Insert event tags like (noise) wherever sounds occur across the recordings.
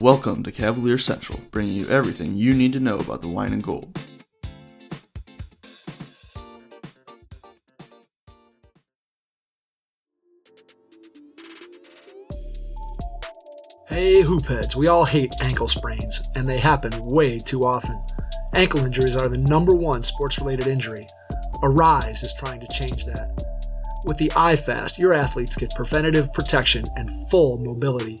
Welcome to Cavalier Central, bringing you everything you need to know about the wine and gold. Hey, hoopheads, we all hate ankle sprains, and they happen way too often. Ankle injuries are the number one sports related injury. Aryse is trying to change that. With the iFast, your athletes get preventative protection and full mobility.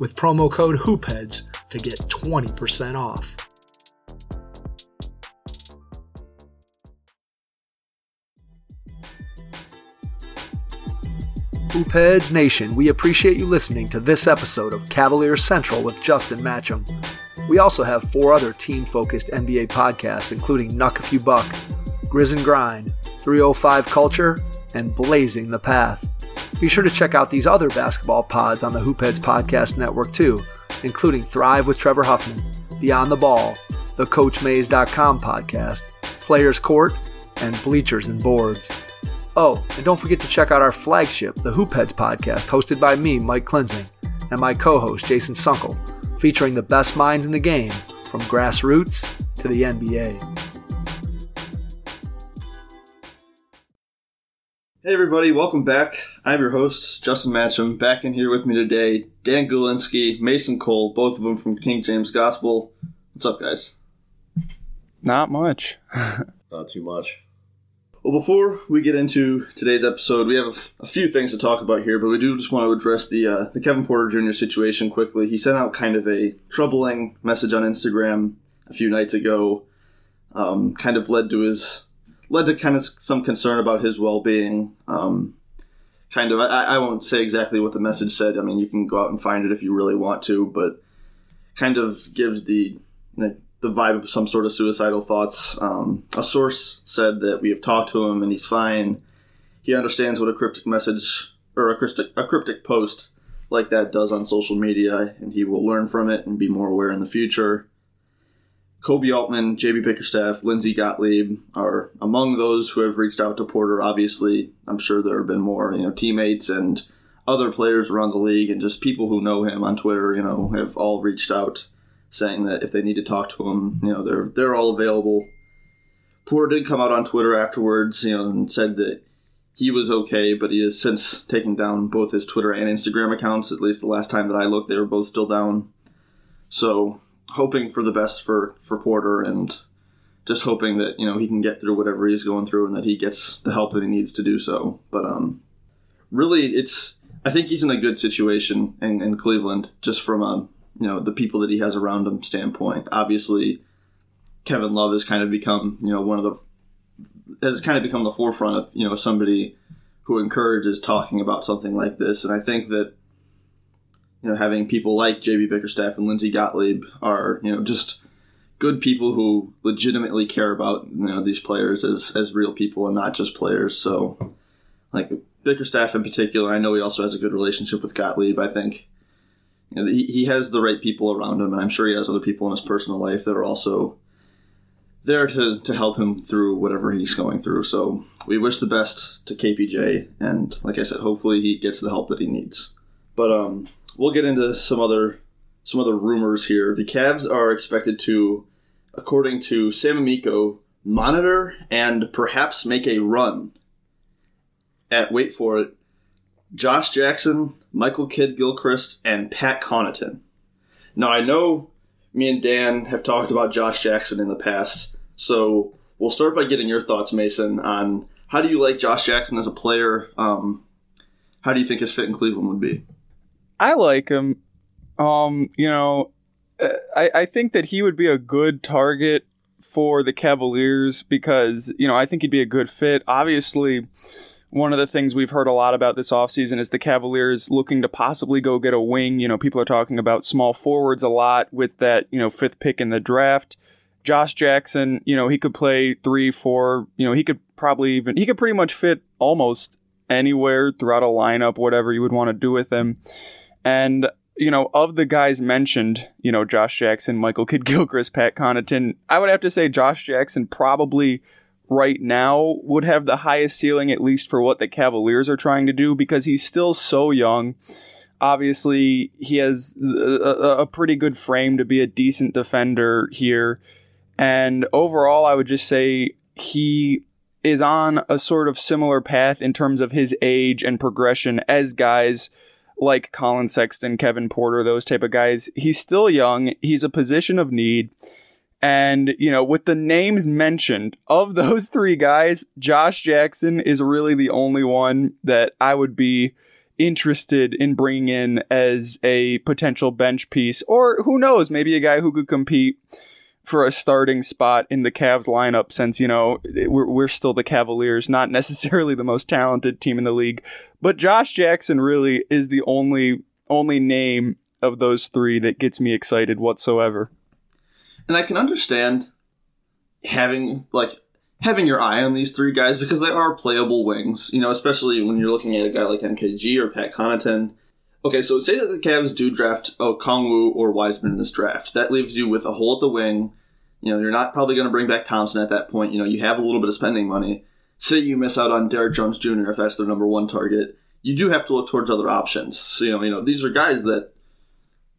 with promo code HOOPHEADS to get 20% off. Hoopheads Nation, we appreciate you listening to this episode of Cavalier Central with Justin Matcham. We also have four other team focused NBA podcasts, including Nuck a Few Buck, Grizz and Grind, 305 Culture, and Blazing the Path. Be sure to check out these other basketball pods on the Hoopheads Podcast Network too, including Thrive with Trevor Huffman, Beyond the Ball, the CoachMaze.com podcast, Players Court, and Bleachers and Boards. Oh, and don't forget to check out our flagship, the Hoopheads podcast, hosted by me, Mike Klinzing, and my co host, Jason Sunkle, featuring the best minds in the game from grassroots to the NBA. Hey everybody, welcome back. I'm your host, Justin Matcham. Back in here with me today, Dan Gulinski, Mason Cole, both of them from King James Gospel. What's up, guys? Not much. (laughs) Not too much. Well, before we get into today's episode, we have a few things to talk about here, but we do just want to address the uh, the Kevin Porter Jr. situation quickly. He sent out kind of a troubling message on Instagram a few nights ago, um, kind of led to his led to kind of some concern about his well being. Um, kind of, I, I won't say exactly what the message said. I mean, you can go out and find it if you really want to, but kind of gives the the, the vibe of some sort of suicidal thoughts. Um, a source said that we have talked to him and he's fine. He understands what a cryptic message or a cryptic, a cryptic post like that does on social media, and he will learn from it and be more aware in the future. Koby Altman, JB Bickerstaff, Lindsay Gottlieb are among those who have reached out to Porter. Obviously, I'm sure there have been more, you know, teammates and other players around the league and just people who know him on Twitter, you know, have all reached out saying that if they need to talk to him, you know, they're they're all available. Porter did come out on Twitter afterwards, you know, and said that he was okay, but he has since taken down both his Twitter and Instagram accounts. At least the last time that I looked, they were both still down. So hoping for the best for for Porter and just hoping that you know he can get through whatever he's going through and that he gets the help that he needs to do so. But um, really, it's I think he's in a good situation in, in Cleveland just from a you know the people that he has around him standpoint. Obviously, Kevin Love has kind of become you know one of the has kind of become the forefront of you know somebody who encourages talking about something like this, and I think that you know, having people like JB Bickerstaff and Lindsay Gottlieb are, you know, just good people who legitimately care about, you know, these players as, as real people and not just players. So, like Bickerstaff in particular, I know he also has a good relationship with Gottlieb. I think you know, he, he has the right people around him, and I'm sure he has other people in his personal life that are also there to, to help him through whatever he's going through. So we wish the best to KPJ, and like I said, hopefully he gets the help that he needs. But um, we'll get into some other some other rumors here. The Cavs are expected to, according to Sam Amico, monitor and perhaps make a run at wait for it, Josh Jackson, Michael Kidd Gilchrist, and Pat Connaughton. Now I know me and Dan have talked about Josh Jackson in the past, so we'll start by getting your thoughts, Mason, on how do you like Josh Jackson as a player? Um, how do you think his fit in Cleveland would be? I like him. Um, you know, I, I think that he would be a good target for the Cavaliers because, you know, I think he'd be a good fit. Obviously, one of the things we've heard a lot about this offseason is the Cavaliers looking to possibly go get a wing. You know, people are talking about small forwards a lot with that, you know, fifth pick in the draft. Josh Jackson, you know, he could play three, four, you know, he could probably even, he could pretty much fit almost anywhere throughout a lineup, whatever you would want to do with him. And, you know, of the guys mentioned, you know, Josh Jackson, Michael Kidd (laughs) Gilchrist, Pat Connaughton, I would have to say Josh Jackson probably right now would have the highest ceiling, at least for what the Cavaliers are trying to do, because he's still so young. Obviously, he has a, a pretty good frame to be a decent defender here. And overall, I would just say he is on a sort of similar path in terms of his age and progression as guys like Collin Sexton, Kevin Porter, those type of guys. He's still young. He's a position of need. And, you know, with the names mentioned of (laughs) those three guys, Josh Jackson is really the only one that I would be interested in bringing in as a potential bench piece, or who knows, maybe a guy who could compete for a starting spot in the Cavs lineup since, you know, we're, we're still the Cavaliers, not (laughs) necessarily the most talented team in the league. But Josh Jackson really is the only only name of those three that gets me excited whatsoever. And I can understand having like having your eye on these three guys because they are playable wings, you know, especially when you're looking at a guy like MKG or Pat Connaughton Okay, so say that the Cavs do draft Okongwu or Wiseman in this draft. That leaves you with a hole at the wing. You know, you're not probably going to bring back Thompson at that point. You know, you have a little bit of spending money. Say you miss out on Derrick Jones Jr. if that's their number one target. You do have to look towards other options. So, you know, you know, these are guys that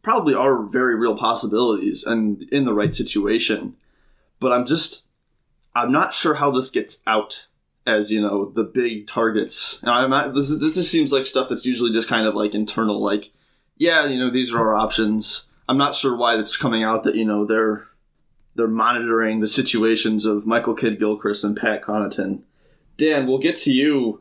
probably are very real possibilities and in the right situation. But I'm just I'm not sure how this gets out as you know the big targets. Now, I'm not, this this just seems like stuff that's usually just kind of like internal, like yeah, you know these are our options. I'm not sure why it's coming out that you know they're they're monitoring the situations of Michael Kidd Gilchrist and Pat Connaughton. Dan, we'll get to you.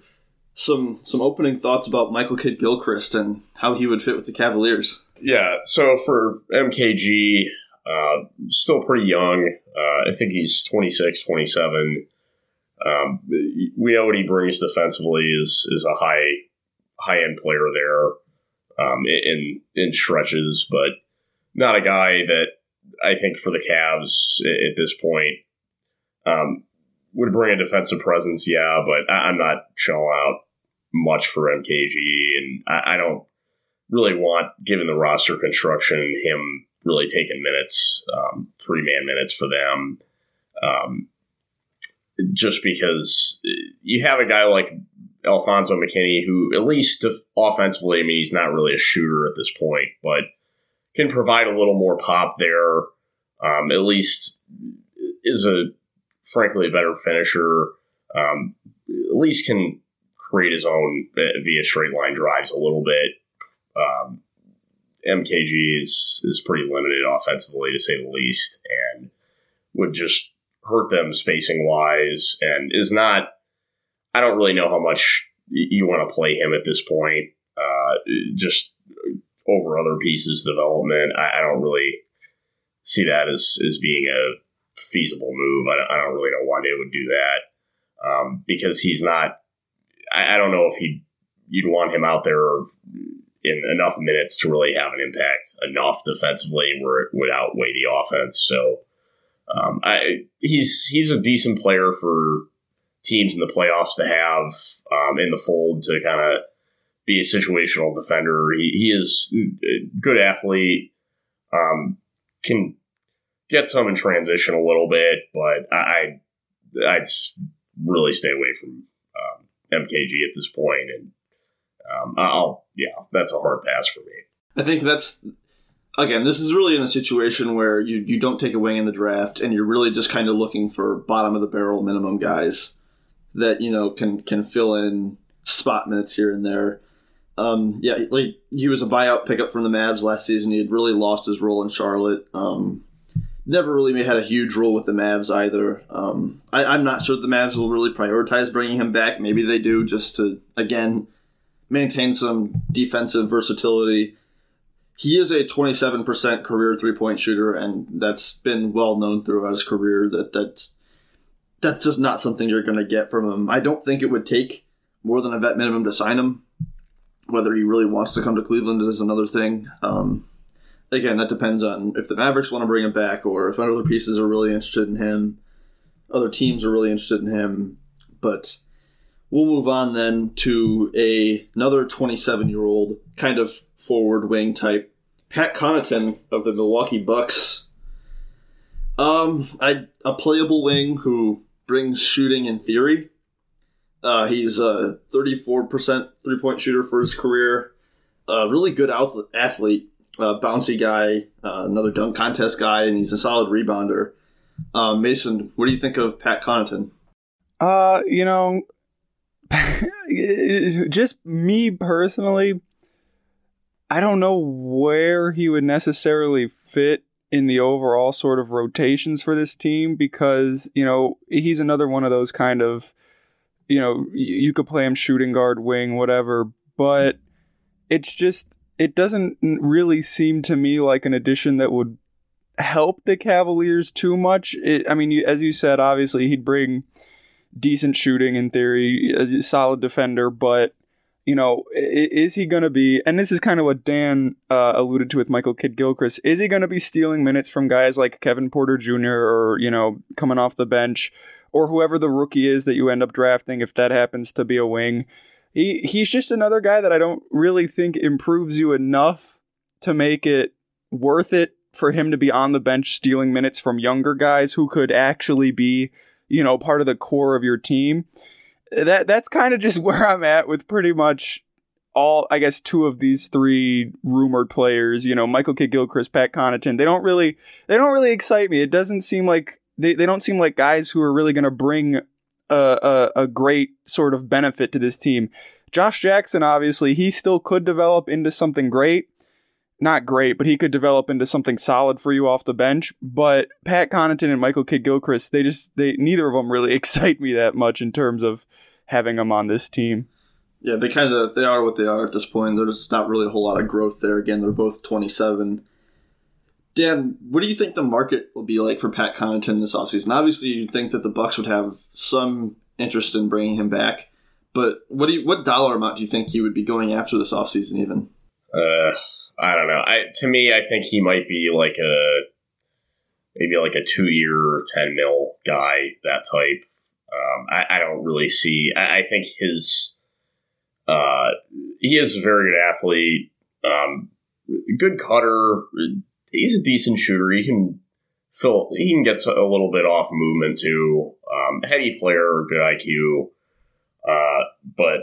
Some some opening thoughts about Michael Kidd Gilchrist and how he would fit with the Cavaliers. Yeah, so for MKG, uh, still pretty young. Uh, I think he's 26, 27. Um, we know what he brings defensively is is a high high end player there um, in in stretches, but not a guy that I think for the Cavs at this point um, would bring a defensive presence. Yeah, but I'm not shelling out much for MKG, and I, I don't really want, given the roster construction, him really taking minutes, um, three man minutes for them. Um, just because you have a guy like Alfonzo McKinnie, who at least offensively, I mean, he's not really a shooter at this point, but can provide a little more pop there. Um, at least is a frankly a better finisher. Um, at least can create his own uh, via straight line drives a little bit. Um, MKG is is pretty limited offensively to say the least, and would just hurt them spacing wise and is not. I don't really know how much you want to play him at this point. Uh, just over other pieces development, I, I, don't really see that as as being a feasible move. I, I don't really know why they would do that um, because he's not. I, I don't know if he you'd want him out there in enough minutes to really have an impact enough defensively where it would outweigh the offense. So um, I, he's he's a decent player for teams in the playoffs to have um, in the fold to kind of be a situational defender. He, he is a good athlete, um, can get some in transition a little bit, but I I'd really stay away from um, MKG at this point, and um, I'll yeah, that's a hard pass for me. I think that's again, this is really in a situation where you, you don't take a wing in the draft and you're really just kind of looking for bottom of the barrel minimum guys that, you know, can can fill in spot minutes here and there. Um, yeah, like he was a buyout pickup from the Mavs last season. He had really lost his role in Charlotte. Um, never really had a huge role with the Mavs either. Um, I, am not sure the Mavs will really prioritize bringing him back. Maybe they do just to again maintain some defensive versatility he is a 27% career three point shooter, and that's been well known throughout his career that that's, that's just not something you're going to get from him. I don't think it would take more than a vet minimum to sign him. Whether he really wants to come to Cleveland is another thing. Um, again, that depends on if the Mavericks want to bring him back or if other pieces are really interested in him. Other teams are really interested in him. But we'll move on then to a, another 27 year old kind of forward wing type. Pat Connaughton of the Milwaukee Bucks. Um, I, a playable wing who brings shooting in theory. Uh, he's a 34% three point shooter for his career. A really good athlete, bouncy guy, uh, another dunk contest guy, and he's a solid rebounder. Uh, Mason, what do you think of Pat Connaughton? Uh, you know, (laughs) just me personally, I don't know where he would necessarily fit in the overall sort of rotations for this team because, you know, he's another one of those kind of, you know, you could play him shooting guard, wing, whatever, but it's just, it doesn't really seem to me like an addition that would help the Cavaliers too much. It, I mean, as you said, obviously he'd bring decent shooting in theory, a solid defender, but you know, is he going to be, and this is kind of what Dan uh, alluded to with Michael Kidd Gilchrist, is he going to be stealing minutes from guys like Kevin Porter Jr. or, you know, coming off the bench or whoever the rookie is that you end up drafting if that happens to be a wing? He, he's just another guy that I don't really think improves you enough to make it worth it for him to be on the bench stealing minutes from younger guys who could actually be, you know, part of the core of your team that that's kind of just (laughs) where I'm at with pretty much all I guess two of these three rumored players, you know, Michael Kidd Gilchrist, Pat Connaughton, they don't really they don't really excite me. It doesn't seem like they, they don't seem like guys who are really gonna bring a, a, a great sort of benefit to this team. Josh Jackson, obviously, he still could develop into something great not great, but he could develop into something solid for you off the bench. But Pat Connaughton and Michael Kidd Gilchrist, they just they neither of them really (laughs) excite me that much in terms of having them on this team. Yeah, they kind of they are what they are at this point. There's not really a whole lot of growth there. Again, they're both 27. Dan, what do you think the market will be like for Pat Connaughton this offseason? Obviously, you'd think that the Bucks would have some interest in bringing him back, but what do you, what dollar amount do you think he would be going after this offseason even? Uh, I don't know. I to me, I think he might be like a maybe like a two year, ten mil guy, that type. Um, I, I, don't really see. I, I, think his uh, he is a very good athlete, um, good cutter. He's a decent shooter. He can fill. He can get a little bit off movement too. Um, heady player, good IQ. Uh, but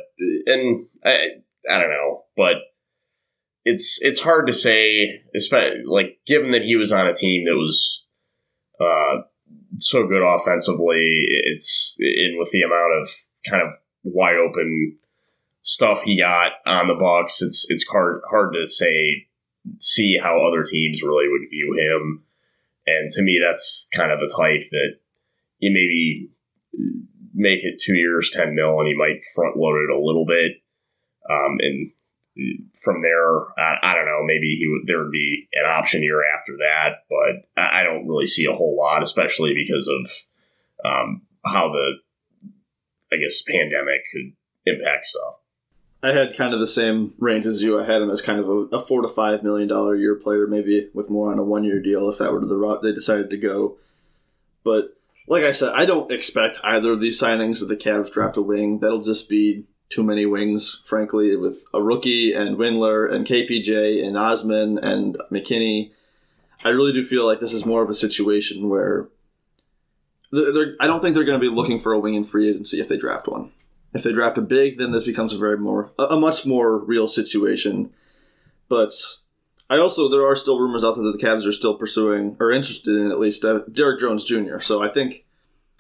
and I, I don't know, but it's it's hard to say, especially like given that he was on a team that was uh, so good offensively. It's in with the amount of kind of wide open stuff he got on the Bucks. It's it's hard hard to say see how other teams really would view him. And to me, that's kind of the type that you maybe make it two years, ten mil, and you might front load it a little bit. Um, and from there, I, I, don't know. Maybe he would, there would be an option year after that, but I, I don't really see a whole lot, especially because of um, how the I guess pandemic could impact stuff. I had kind of the same range as you. I had him as kind of a, a four to five million dollar year player, maybe with more on a one year deal if that were the route they decided to go. But like I said, I don't expect either of these signings of the Cavs draft a wing. That'll just be too many wings, frankly, with a rookie and Windler and KPJ and Osman and McKinnie. I really do feel like this is more of a situation where I don't think they're going to be looking for a wing in free agency if they draft one. If they draft a big, then this becomes a very more a, much more real situation. But I also there are still rumors out there that the Cavs are still pursuing or interested in at least uh, Derrick Jones Jr. So I think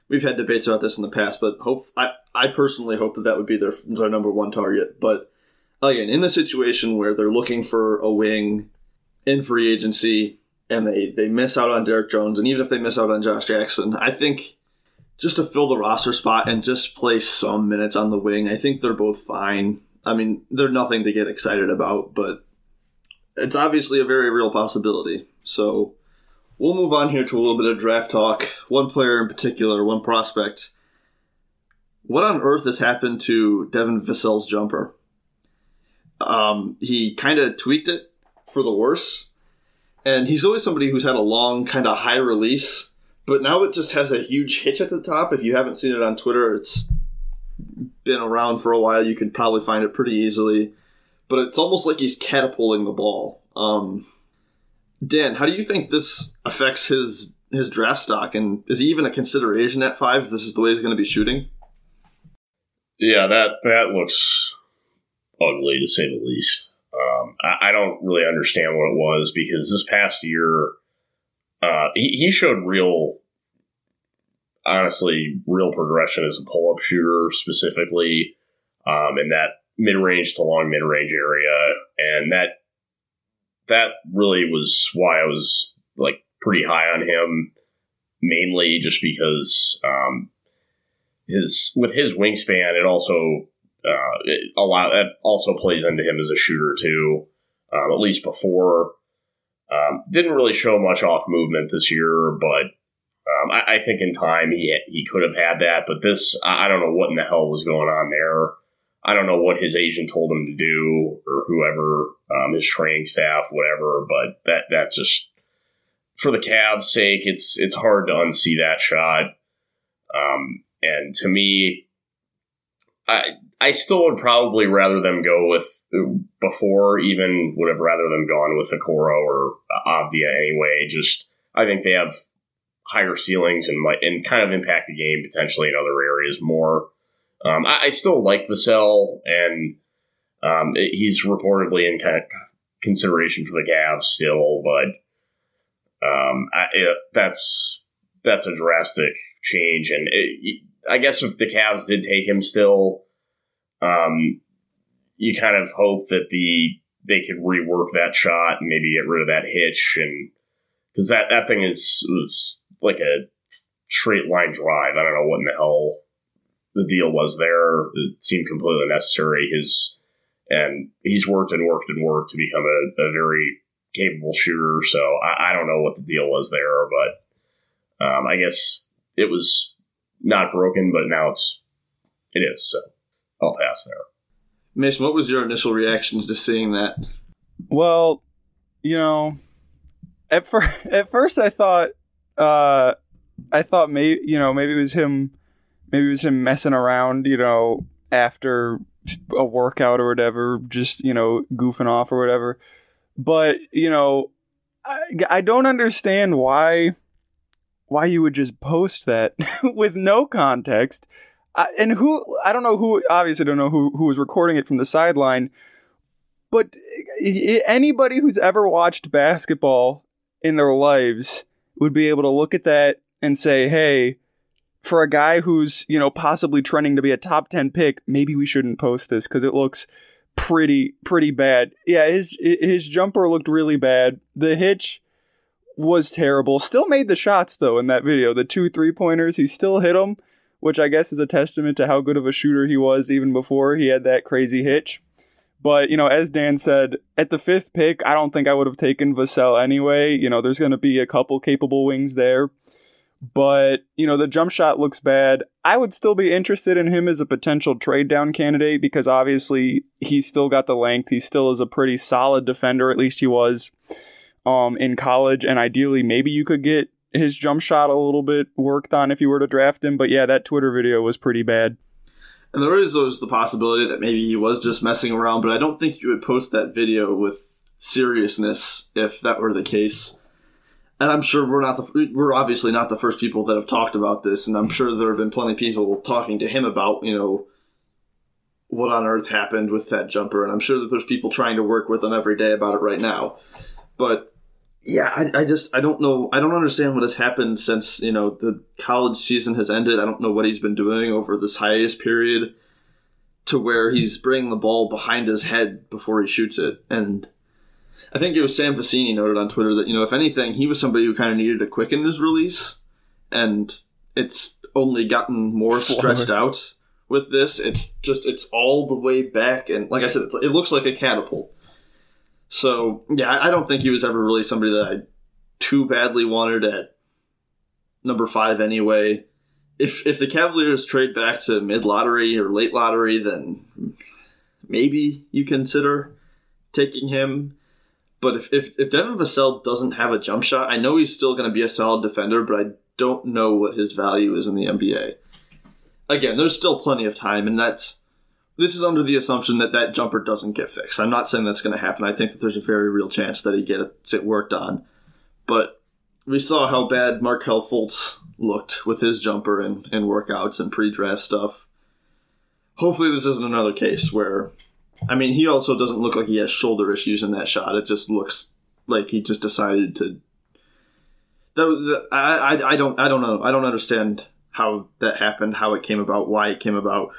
we've had debates about this in the past, but hope I, I personally hope that that would be their their number one target. But again, in the situation where they're looking for a wing in free agency and they they miss out on Derrick Jones, and even if they miss out on Josh Jackson, I think just to fill the roster spot and just play some minutes on the wing, I think they're both fine. I mean, they're nothing to get excited about, but it's obviously a very real possibility. So We'll move on here to a little bit of draft talk. One player in particular, one prospect. what on earth has happened to Devin Vassell's jumper? Um, he kind of tweaked it for the worse, and he's always somebody who's had a long, kind of high release, but now it just has a huge hitch at the top. If you haven't seen it on Twitter, it's been around for a while. You can probably find it pretty easily, but it's almost like he's catapulting the ball. Um, Dan, how do you think this affects his his draft stock, and is he even a consideration at five? If this is the way he's going to be shooting. Yeah, that that looks ugly to say the least. Um, I, I, don't really understand what it was because this past year, uh, he, he showed real, honestly, real progression as a pull up shooter, specifically um, in that mid range to long mid range area, and that that really was why I was like pretty high on him, mainly just because um, his with his wingspan, it also uh, it allow that also plays into him as a shooter too. Um, at least before, um, didn't really show much off movement this year, but um, I, I, think in time he he could have had that. But this, I, don't know what in the hell was going on there. I don't know what his agent told him to do or whoever um, his training staff, whatever. But that that just for the Cavs' sake, it's it's hard to unsee that shot. Um, and to me, I I still would probably rather them go with before even would have rather them gone with Okoro or Avdija anyway. Just I think they have higher ceilings and might and kind of impact the game potentially in other areas more. Um, I, I, still like Vassell, and um, it, he's reportedly in kind of consideration for the Cavs still, but um, I, it, that's that's a drastic change. And it, I guess if the Cavs did take him still, um, you kind of hope that the they could rework that shot and maybe get rid of that hitch and because that that thing is was like a straight line drive. I don't know what in the hell the deal was there. It seemed completely necessary. His and he's worked and worked and worked to become a, a very capable shooter. So I, I, don't know what the deal was there, but um, I guess it was not broken, but now it's it is. So I'll pass there. Mason, what was your initial reactions to seeing that? Well, you know, at first, (laughs) at first I thought, uh, I thought maybe you know maybe it was him maybe it was him messing around, you know, after a workout or whatever, just, you know, goofing off or whatever. But, you know, I, I don't understand why why you would just post that (laughs) with no context. And who I don't know who obviously don't know who who was recording it from the sideline, but anybody who's ever watched basketball in their lives would be able to look at that and say, "Hey, for a guy who's, you know, possibly trending to be a top 10 pick, maybe we shouldn't post this because it looks pretty, pretty bad. Yeah, his, his jumper looked really bad. The hitch was terrible. Still made the shots though in that video. The two three pointers, he still hit them, which I guess is a testament to how good of a shooter he was even before he had that crazy hitch. But, you know, as Dan said, at the fifth pick, I don't think I would have taken Vassell anyway. You know, there's going to be a couple capable wings there but you know the jump shot looks bad. I would still be interested in him as a potential trade down candidate because obviously he's still got the length. He still is a pretty solid defender. At least he was um, in college, and ideally maybe you could get his jump shot a little bit worked on if you were to draft him. But yeah, that Twitter video was pretty bad. And there is always the possibility that maybe he was just messing around, but I don't think you would post that video with seriousness if that were the case and I'm sure we're not the we're obviously not the first people that have talked about this, and I'm sure there have been plenty of people talking to him about you know what on earth happened with that jumper, and I'm sure that there's people trying to work with him every day about it right now. But yeah, I, I just I don't know I don't understand what has happened since you know the college season has ended. I don't know what he's been doing over this hiatus period to where he's bringing the ball behind his head before he shoots it, and I think it was Sam Vecenie noted on Twitter that you know if anything he was somebody who kind of needed to quicken his release, and it's only gotten more Slower. stretched out with this. It's just it's all the way back, and like I said, it looks like a catapult. So yeah, I don't think he was ever really somebody that I too badly wanted at number five anyway. if if the Cavaliers trade back to mid lottery or late lottery, then maybe you consider taking him. But if, if, if Devin Vassell doesn't have a jump shot, I know he's still going to be a solid defender, but I don't know what his value is in the NBA. Again, there's still plenty of time, and that's this is under the assumption that that jumper doesn't get fixed. I'm not saying that's going to happen. I think that there's a very real chance that he gets it worked on, but we saw how bad Markelle Fultz looked with his jumper and, and workouts and pre-draft stuff. Hopefully, this isn't another case where, I mean, he also doesn't look like he has shoulder issues in that shot. It just looks like he just decided to. That, I, I, I don't I don't know I don't understand how that happened, how it came about, why it came about,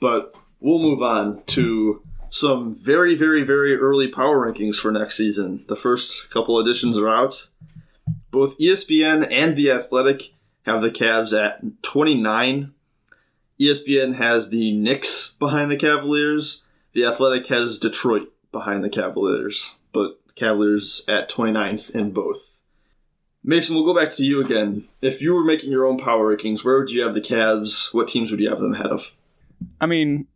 but we'll move on to some very very very early power rankings for next season. The first couple editions are out. Both ESPN and The Athletic have the Cavs at 29. ESPN has the Knicks behind the Cavaliers. The Athletic has Detroit behind the Cavaliers, but Cavaliers at 29th in both. Mason, we'll go back to you again. If you were making your own power rankings, where would you have the Cavs? What teams would you have them ahead of? I mean,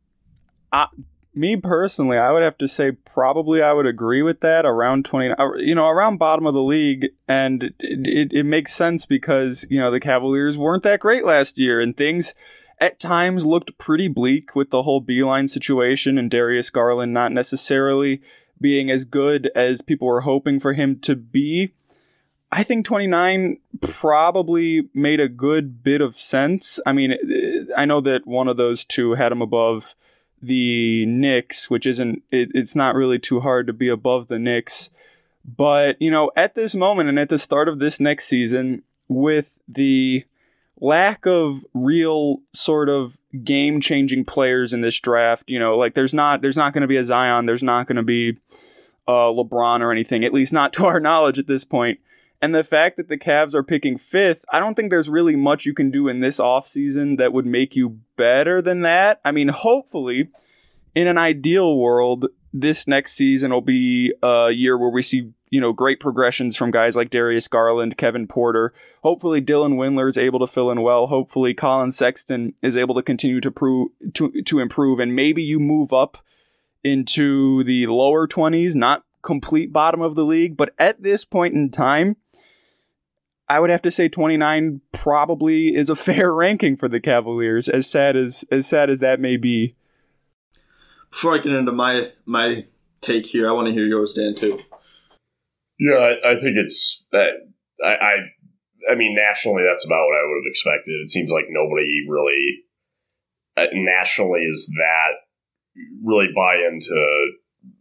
Me personally, I would have to say probably I would agree with that around 20, uh, you know, around bottom of the league. And it, it, it, makes sense because, you know, the Cavaliers weren't that great last year and things at times looked pretty bleak with the whole Beilein situation and Darius Garland not necessarily being as good as people were hoping for him to be. I think 29 probably made a good bit of sense. I mean, I know that one of those two had him above the Knicks, which isn't, it, it's not really too hard to be above the Knicks. But, you know, at this moment and at the start of this next season, with the lack of real sort of game changing players in this draft, you know, like there's not, there's not going to be a Zion, there's not going to be uh, LeBron or anything, at least not to our (laughs) knowledge at this point. And the fact that the Cavs are picking fifth, I don't think there's really much you can do in this offseason that would make you better than that. I mean, hopefully, in an ideal world, this next season will be a year where we see, you know, great progressions from guys like Darius Garland, Kevin Porter. Hopefully Dylan Windler is able to fill in well. Hopefully Collin Sexton is able to continue to prove to to improve and maybe you move up into the lower 20s, not complete bottom of the league, but at this point in time, I would have to say 29 probably is a (laughs) fair ranking for the Cavaliers. As sad as as sad as that may be. Before I get into my my take here, I want to hear yours, Dan, too. Yeah, I, I think it's that. I, I I mean, nationally, that's about what I would have expected. It seems like nobody really uh, nationally is that really buy into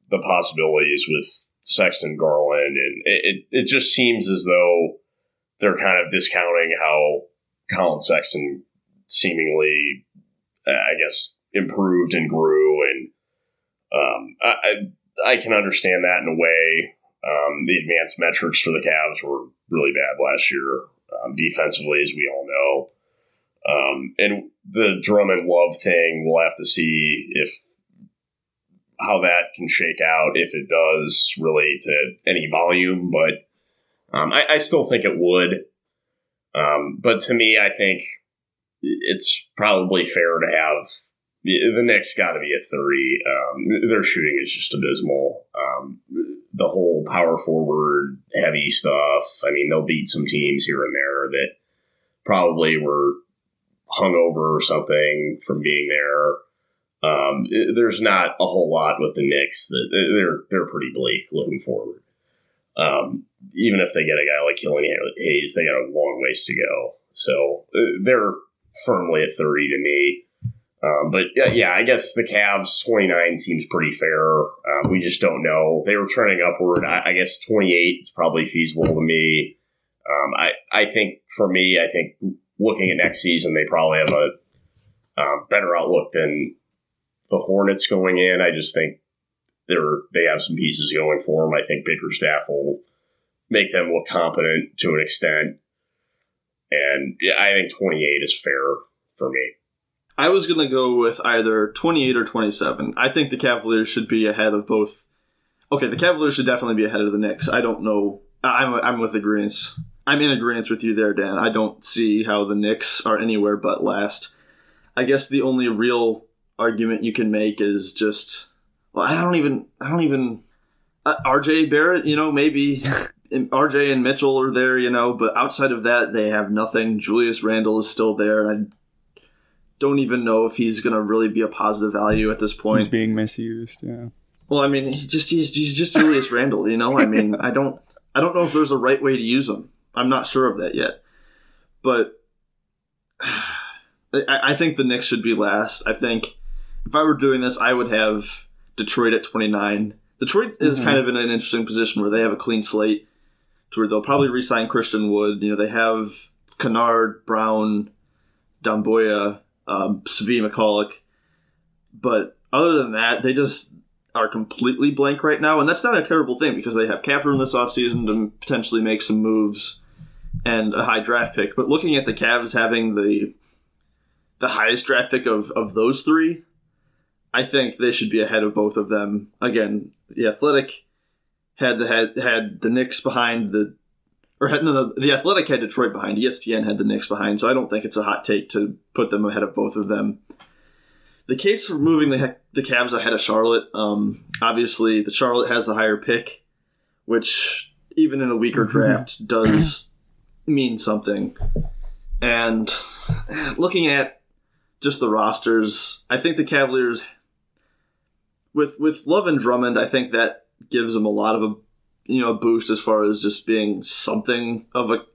the possibilities with Sexton Garland, and it, it, just seems as though they're kind of discounting how Collin Sexton seemingly, uh, I guess, improved and grew, and um, I, I, I can understand that in a way. Um, the advanced metrics for the Cavs were really bad last year, um, defensively, as we all know. Um, and the Drummond Love thing, we'll have to see if how that can shake out if it does relate to any volume, but um, I, I, still think it would. Um, but to me, I think it's probably fair to have the Knicks got to be at three. Um, their shooting is just abysmal. Um, the whole power forward heavy stuff. I mean, they'll beat some teams here and there that probably were hungover or something from being there. Um, there's not a whole lot with the Knicks. that They're they're pretty bleak looking forward. Um, even if they get a guy like Killian Hayes, they got a long ways to go. So uh, they're firmly at 30 to me. Um, but yeah, yeah, I guess the Cavs 29 seems pretty fair. Uh, we just don't know. They were trending upward. I, I guess 28 is probably feasible to me. Um, I, I think for me, I think looking at next season, they probably have a uh, better outlook than the Hornets going in. I just think they're they have some pieces going for them. I think Bickerstaff will make them look competent to an extent, and yeah, I think 28 is fair for me. I was going to go with either 28 or 27. I think the Cavaliers should be ahead of both. Okay, the Cavaliers should definitely be ahead of the Knicks. I don't know. I'm I'm with agreement. I'm in agreement with you there, Dan. I don't see how the Knicks are anywhere but last. I guess the only real argument you can make is just well, I don't even I don't even uh, RJ Barrett, you know, maybe (laughs) RJ and Mitchell are there, you know, but outside of that, they have nothing. Julius Randle is still there, and I don't even know if he's going to really be a positive value at this point. He's being misused. Yeah. Well, I mean, he just he's, he's just Julius Randle, you know. I mean, I don't I don't know if there's a right way to use him. I'm not sure of that yet, but (sighs) I, I think the Knicks should be last. I think if I were doing this, I would have Detroit at 29. Detroit is mm-hmm. kind of in an interesting position where they have a clean slate to where they'll probably re-sign Christian Wood. You know, they have Kennard, Brown, Doumbouya, um, Svi Mykhailiuk. But other than that, they just are completely blank right now. And that's not a terrible thing because they have cap room this offseason to potentially make some moves and a high draft pick. But looking at the Cavs having the the highest draft pick of, of those three, I think they should be ahead of both of them. Again, the Athletic had the had had the Knicks behind the or had no, no, the Athletic had Detroit behind. ESPN had the Knicks behind, so I don't think it's a hot take to put them ahead of both of them. The case for moving the the Cavs ahead of Charlotte, um, obviously the Charlotte has the higher pick, which even in a weaker mm-hmm. draft does (clears throat) mean something. And looking at just the rosters, I think the Cavaliers with with Love and Drummond, I think that gives them a lot of a you know a boost as far as just being something of a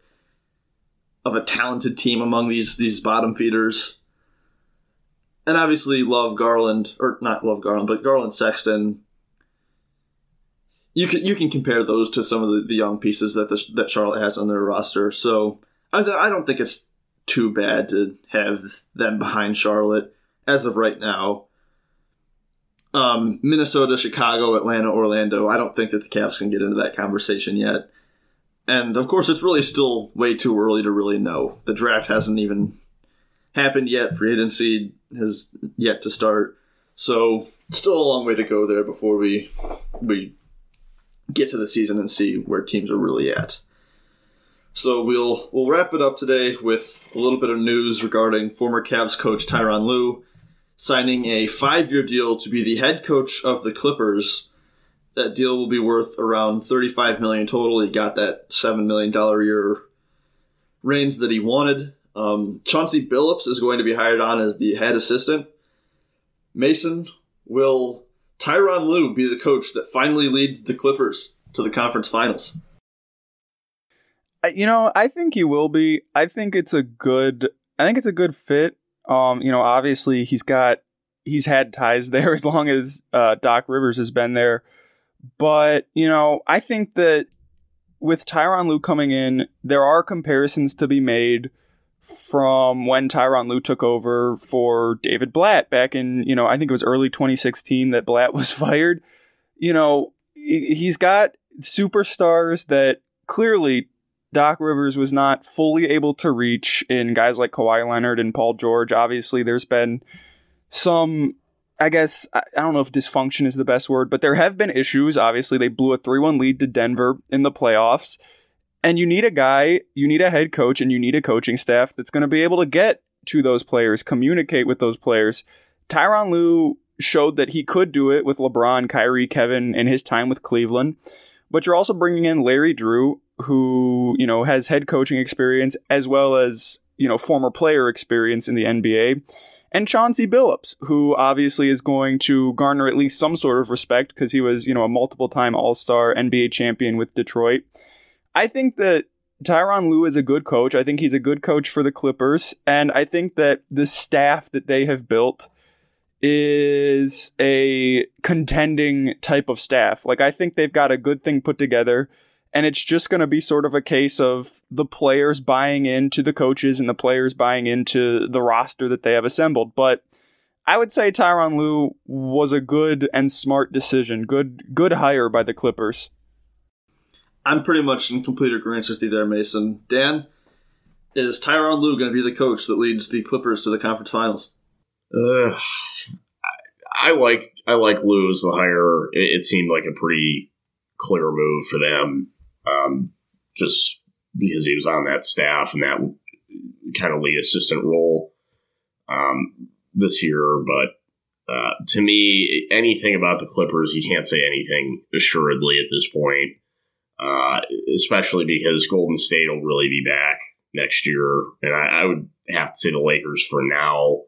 of a talented team among these these bottom feeders. And obviously, Love Garland or not Love Garland, but Garland Sexton. You can you can compare those to some of the, the young pieces that the, that Charlotte has on their roster. So I th- I don't think it's too bad to have them behind Charlotte as of right now um, Minnesota, Chicago, Atlanta, Orlando. I don't think that the Cavs can get into that conversation yet. And of course, it's really still way too early to really know. The draft hasn't even happened yet. Free agency has yet to start. So still a long way to go there before we we get to the season and see where teams are really at. So we'll we'll wrap it up today with a little bit of news regarding former Cavs coach Tyronn Lue signing a five year deal to be the head coach of the Clippers. That deal will be worth around thirty five million total. He got that seven million dollar year range that he wanted. Um, Chauncey Billups is going to be hired on as the head assistant. Mason will Tyronn Lue be the coach that finally leads the Clippers to the conference finals. You know, I think he will be. I think it's a good. I think it's a good fit. Um, you know, obviously he's got he's had ties (laughs) there as long as uh, Doc Rivers has been there. But, you know, I think that with Tyronn Lue coming in, there are comparisons to be made from when Tyronn Lue took over for David Blatt back in, you know, I think it was early 2016 that Blatt (laughs) was fired. You know, he's got superstars that clearly Doc Rivers was not fully able to reach in guys like Kawhi Leonard and Paul George. Obviously, there's been some, I guess, I don't know if dysfunction is the best word, but there have been issues. Obviously, they blew a 3 1 lead to Denver in the playoffs. And you need a guy, you need a head coach, and you need a coaching staff that's going to be able to get to those players, communicate with those players. Tyronn Lue showed that he could do it with LeBron, Kyrie, Kevin, in his time with Cleveland. But you're also bringing in Larry Drew, who, you know, has head coaching experience as well as, you know, former player experience in the NBA, and Chauncey Billups, who obviously is going to garner at least some sort of respect because he was, you know, a multiple time All Star NBA champion with Detroit. I think that Tyronn Lue is a good coach. I think he's a good coach for the Clippers. And I think that the staff that they have built is a contending type of staff. Like, I think they've got a good thing put together and it's just going to be sort of a case of the players buying into the coaches and the players buying into the roster that they have assembled. But I would say Tyronn Lue was a good and smart decision. Good good hire by the Clippers. I'm pretty much in complete agreement with you there, Mason. Dan, is Tyronn Lue going to be the coach that leads the Clippers to the conference finals? I like I like as the hire. It, it seemed like a pretty clear move for them. Um, just because he was on that staff and that kind of lead assistant role um, this year. But uh, to me, anything about the Clippers, you can't say anything assuredly at this point, uh, especially because Golden State will really be back next year. And I, I would have to say the Lakers for now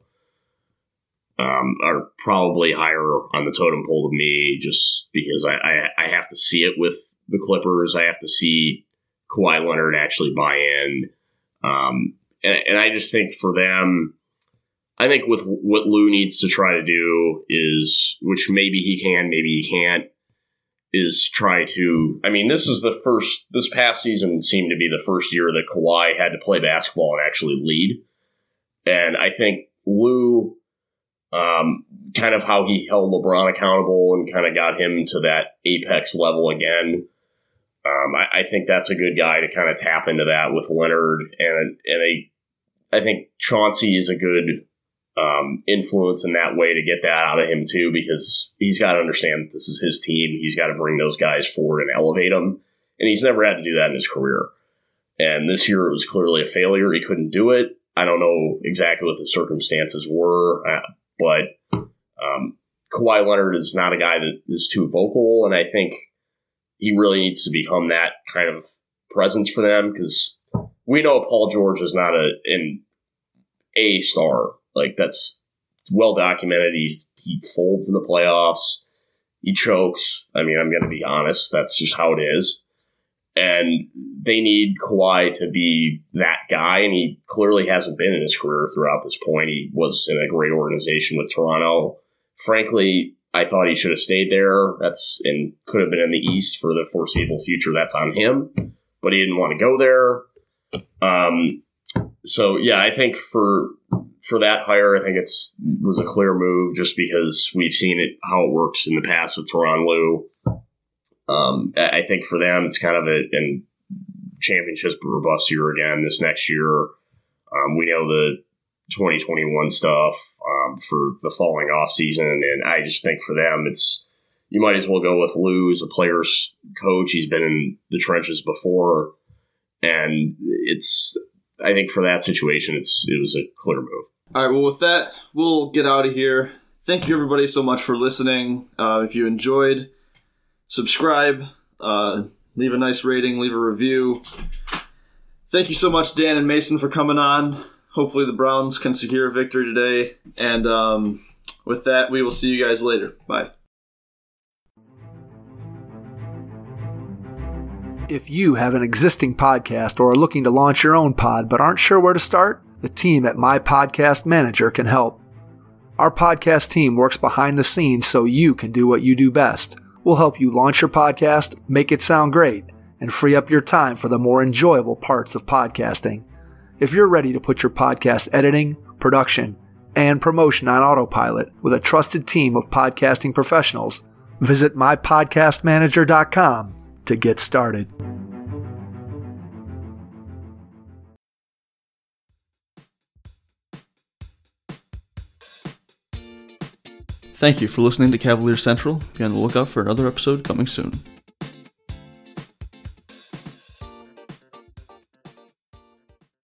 um, are probably higher on the totem pole to me just because I, I, I, have to see it with the Clippers. I have to see Kawhi Leonard actually buy in. Um, and, and I just think for them, I think with what Lue needs to try to do is, which maybe he can, maybe he can't, is try to. I mean, this is the first. This past season seemed to be the first year that Kawhi had to play basketball and actually lead. And I think Lue, um, kind of how he held LeBron accountable and kind of got him to that apex level again. Um, I, I, think that's a good guy to kind of tap into that with Leonard, and and I, I think Chauncey is a good um, influence in that way to get that out of him too, because he's got to understand this is his team. He's got to bring those guys forward and elevate them, and he's never had to do that in his career. And this year it was clearly a failure. He couldn't do it. I don't know exactly what the circumstances were, but um, Kawhi Leonard is not a guy that is too vocal, and I think he really needs to become that kind of presence for them because we know Paul George is not a an A star like that's well documented. He's he folds in the playoffs. He chokes. I mean, I'm going to be honest. That's just how it is. And they need Kawhi to be that guy, and he clearly hasn't been in his career throughout this point. He was in a great organization with Toronto. Frankly, I thought he should have stayed there. That's and could have been in the East for the foreseeable future. That's on him, but he didn't want to go there. Um, so yeah, I think for for that hire, I think it's was a clear move just because we've seen it how it works in the past with Lue. Um, I think for them, it's kind of a and championship robust year again this next year. Um, we know the 2021 stuff um, for the following off season, and I just think for them, it's you might as well go with Lue as a player's coach. He's been in the trenches before, and it's I think for that situation, it's it was a clear move. All right. Well, with that, we'll get out of here. Thank you, everybody, so much for listening. Uh, if you enjoyed, subscribe, uh, leave a nice rating, leave a review. Thank you so much, Dan and Mason, for coming on. Hopefully, the Browns can secure a victory today. And um, with that, we will see you guys later. Bye. If you have an existing podcast or are looking to launch your own pod but aren't sure where to start, the team at My Podcast Manager can help. Our podcast team works behind the scenes so you can do what you do best. We'll help you launch your podcast, make it sound great, and free up your time for the more enjoyable parts of podcasting. If you're ready to put your podcast editing, production, and promotion on autopilot with a trusted team of podcasting professionals, visit mypodcastmanager.com to get started. Thank you for listening to Cavalier Central. Be on the lookout for another episode coming soon.